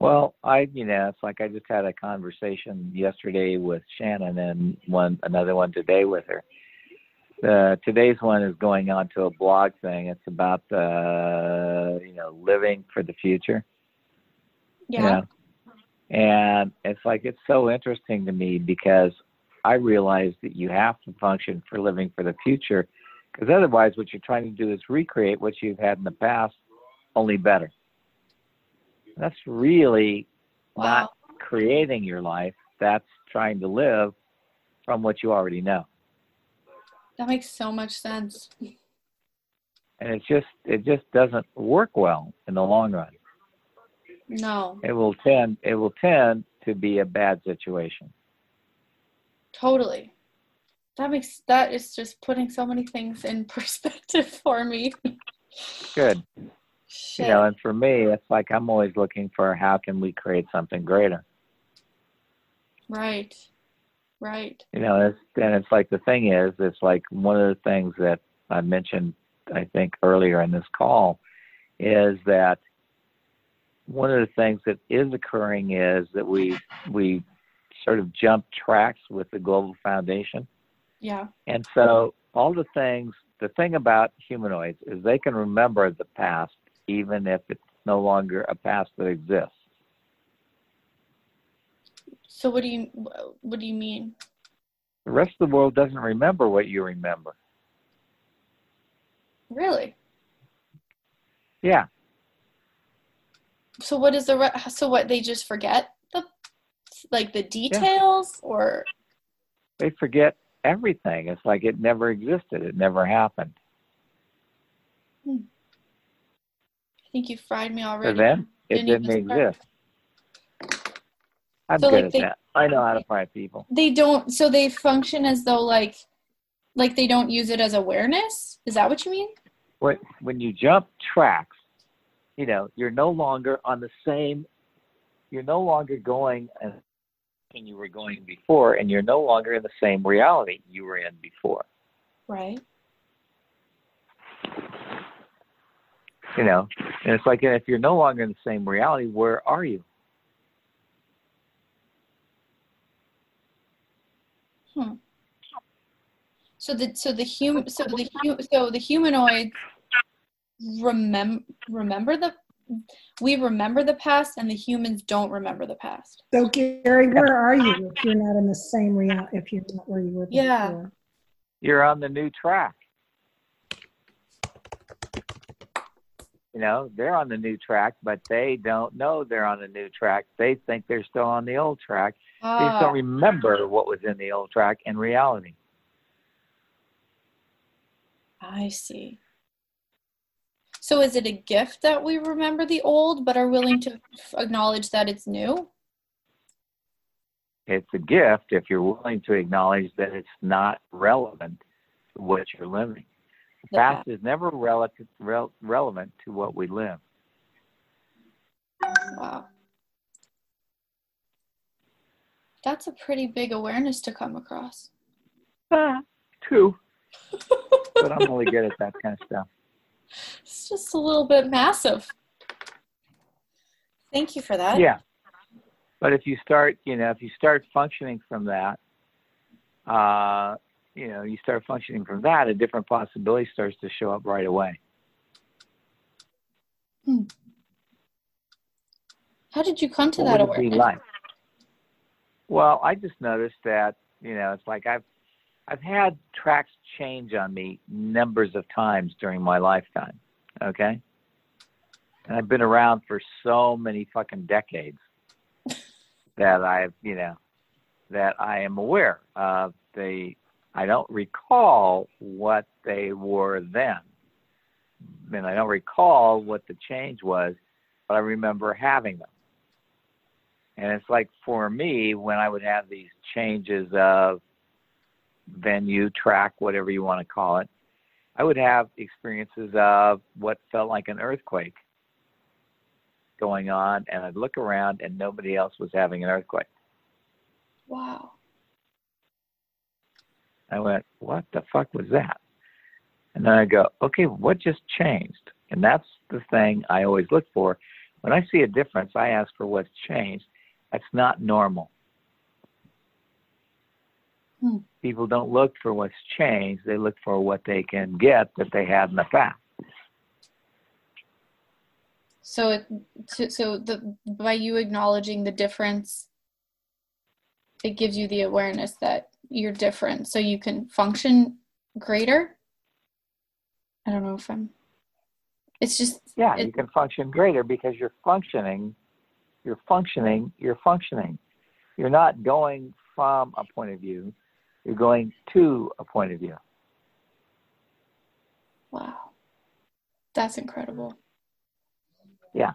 Well, I, you know, it's like I just had a conversation yesterday with Shannon and one another one today with her. Uh, today's one is going on to a blog thing. It's about uh, you know living for the future. Yeah. You know? And it's like it's so interesting to me because I realize that you have to function for living for the future, because otherwise, what you're trying to do is recreate what you've had in the past, only better. That's really Wow. not creating your life. That's trying to live from what you already know. That makes so much sense. And it's just it just doesn't work well in the long run. No, It will tend it will tend to be a bad situation. totally. That makes that is just putting so many things in perspective for me. Good. Shit. You know, and for me it's like I'm always looking for how can we create something greater. right. Right. You know, it's, and it's like the thing is, it's like one of the things that I mentioned, I think earlier in this call, is that one of the things that is occurring is that we we sort of jump tracks with the Global Foundation, Yeah. and so all the things. The thing about humanoids is they can remember the past, even if it's no longer a past that exists. So what do you what do you mean? The rest of the world doesn't remember what you remember. Really? Yeah, So what is the re- so what they just forget the like the details or they forget everything. It's like it never existed. It never happened. I think you fried me already. For them, it Didn't didn't, start. exist. I'm So, good like, at they- that. I know how to fry people. They don't so they function as though like like they don't use it as awareness? Is that what you mean? When, when you jump tracks, you know, you're no longer on the same, you're no longer going as and you were going before, and you're no longer in the same reality you were in before. Right. You know, and it's like if you're no longer in the same reality, where are you? Hmm. So the so the hum so the hu- so the humanoids remember remember the we remember the past and the humans don't remember the past. So Gary, where are you if you're not in the same reality if you're not where you were Yeah. You're on the new track. You know, they're on the new track, but they don't know they're on the new track. They think they're still on the old track. They just Ah, don't remember what was in the old track in reality. I see. So is it a gift that we remember the old but are willing to acknowledge that it's new? It's a gift if you're willing to acknowledge that it's not relevant to what you're living. Past is never relative, rel- relevant to what we live. Wow. That's a pretty big awareness to come across. Ah, true. but I'm really good at that kind of stuff. It's just a little bit massive. Thank you for that. Yeah. But if you start, you know, if you start functioning from that, uh, you know, you start functioning from that, a different possibility starts to show up right away. Hmm. How did you come to what that would it be awareness? like? Well, I just noticed that, you know, it's like I've I've had tracks change on me numbers of times during my lifetime. Okay? And I've been around for so many fucking decades that I've, you know, that I am aware of the I don't recall what they were then. And I don't recall what the change was, but I remember having them. And it's like for me, when I would have these changes of venue, track, whatever you want to call it, I would have experiences of what felt like an earthquake going on, and I'd look around and nobody else was having an earthquake. Wow. Went, what the fuck was that? And then I go, okay, what just changed? And that's the thing I always look for. When I see a difference, I ask for what's changed. That's not normal. Hmm. People don't look for what's changed, they look for what they can get that they had in the past. So it so, so the by you acknowledging the difference, it gives you the awareness that you're different, so you can function greater. I don't know if I'm. It's just Yeah, It- you can function greater because you're functioning, you're functioning, you're functioning. You're not going from a point of view, you're going to a point of view. wow, that's incredible. Yeah.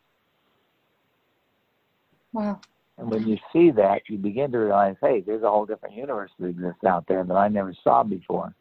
Wow. And when you see that, you begin to realize, hey, there's a whole different universe that exists out there that I never saw before.